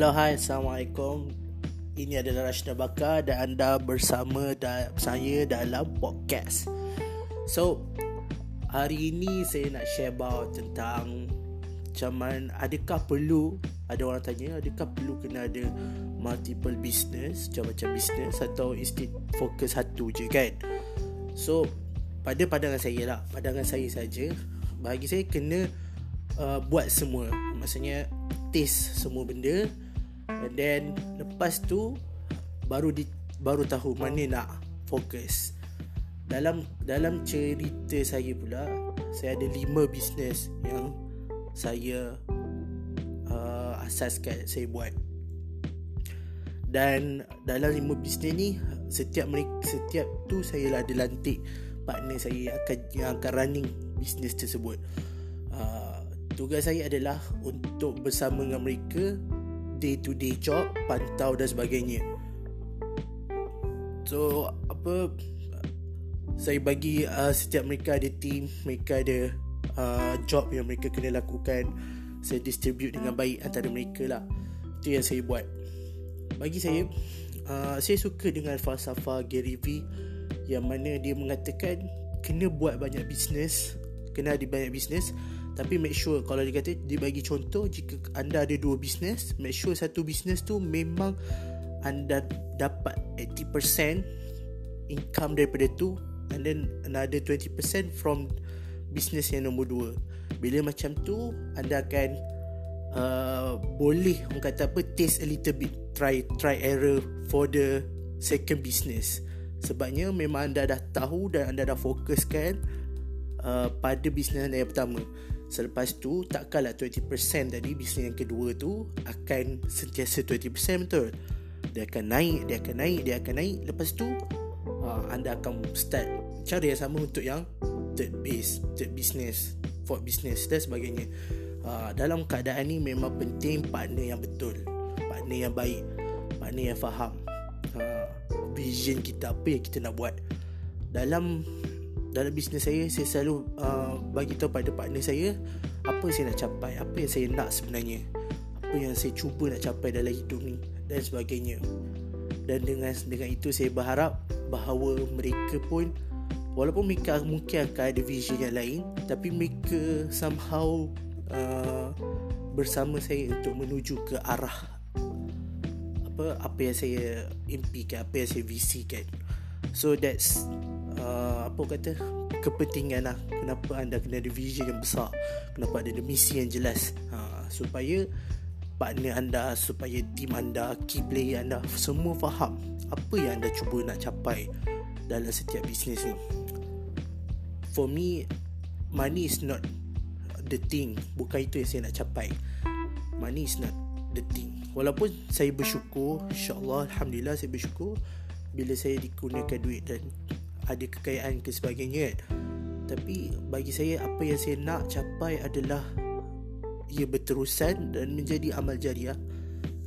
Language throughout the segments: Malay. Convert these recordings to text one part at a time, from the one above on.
Hello, hai, Assalamualaikum. Ini adalah Rashida Bakar dan anda bersama da- saya dalam podcast. So, hari ini saya nak share about tentang mana, adakah perlu, ada orang tanya, adakah perlu kena ada multiple business, macam-macam business atau instead fokus satu je kan? So, pada pandangan saya lah, pandangan saya saja, bagi saya kena uh, buat semua. Maksudnya taste semua benda and then lepas tu baru di baru tahu mana nak fokus. Dalam dalam cerita saya pula, saya ada lima bisnes yang saya uh, asaskan saya buat. Dan dalam lima bisnes ni setiap mereka setiap tu saya lah ada lantik partner saya akan yang akan running bisnes tersebut. Uh, tugas saya adalah untuk bersama dengan mereka day to day job, pantau dan sebagainya. So apa saya bagi uh, setiap mereka ada team, mereka ada uh, job yang mereka kena lakukan. Saya distribute dengan baik antara mereka lah. Itu yang saya buat. Bagi saya, uh, saya suka dengan falsafah Gary V yang mana dia mengatakan kena buat banyak bisnes, kena ada banyak bisnes tapi make sure kalau dia kata dia bagi contoh jika anda ada dua bisnes, make sure satu bisnes tu memang anda dapat 80% income daripada tu and then another 20% from business yang nombor dua. Bila macam tu anda akan uh, boleh orang kata apa taste a little bit try try error for the second business. Sebabnya memang anda dah tahu dan anda dah fokuskan uh, pada bisnes anda yang pertama. Selepas tu takkanlah 20% tadi bisnes yang kedua tu akan sentiasa 20% betul. Dia akan naik, dia akan naik, dia akan naik. Lepas tu uh, anda akan start cara yang sama untuk yang third base, third business, fourth business dan sebagainya. Uh, dalam keadaan ni memang penting partner yang betul, partner yang baik, partner yang faham uh, vision kita apa yang kita nak buat. Dalam dalam bisnes saya saya selalu uh, bagi tahu pada partner saya apa saya nak capai, apa yang saya nak sebenarnya. Apa yang saya cuba nak capai dalam hidup ni dan sebagainya. Dan dengan dengan itu saya berharap bahawa mereka pun walaupun mereka mungkin akan ada vision yang lain tapi mereka somehow uh, bersama saya untuk menuju ke arah apa apa yang saya impikan, apa yang saya visikan. So that's uh, apa kata kepentingan lah. Kenapa anda kena ada vision yang besar? Kenapa ada misi yang jelas? Ha, supaya partner anda supaya team anda key player anda semua faham apa yang anda cuba nak capai dalam setiap bisnes ni. For me money is not the thing. Bukan itu yang saya nak capai. Money is not the thing. Walaupun saya bersyukur insyaAllah Alhamdulillah saya bersyukur bila saya dikurniakan duit dan ada kekayaan ke sebagainya kan. Tapi bagi saya apa yang saya nak capai adalah ia berterusan dan menjadi amal jariah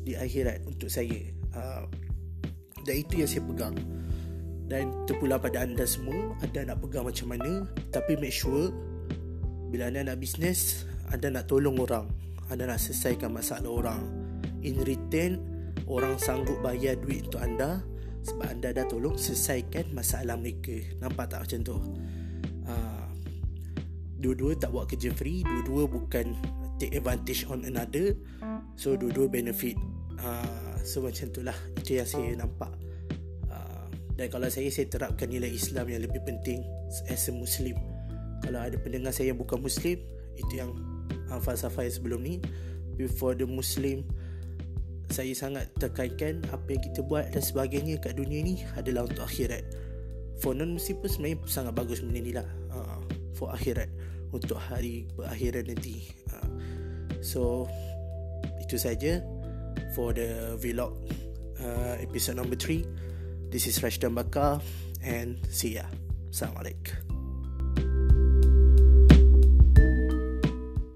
di akhirat untuk saya. Uh, dan itu yang saya pegang. Dan terpulang pada anda semua anda nak pegang macam mana tapi make sure bila anda nak bisnes anda nak tolong orang. Anda nak selesaikan masalah orang. In return orang sanggup bayar duit untuk anda sebab anda dah tolong selesaikan masalah mereka. Nampak tak macam tu? Uh, dua-dua tak buat kerja free dua-dua bukan take advantage on another so dua-dua benefit. Uh, so macam tu lah itu yang saya nampak. Uh, dan kalau saya saya terapkan nilai Islam yang lebih penting as a Muslim. Kalau ada pendengar saya yang bukan Muslim itu yang uh, falsafah yang sebelum ni. Before the Muslim saya sangat tekankan apa yang kita buat dan sebagainya kat dunia ni adalah untuk akhirat. For non-Muslim pun sebenarnya sangat bagus benda ni lah. Uh, for akhirat. Untuk hari berakhirat nanti. Uh, so, itu saja for the vlog uh, episode number 3. This is Rashdan Bakar and see ya. Assalamualaikum.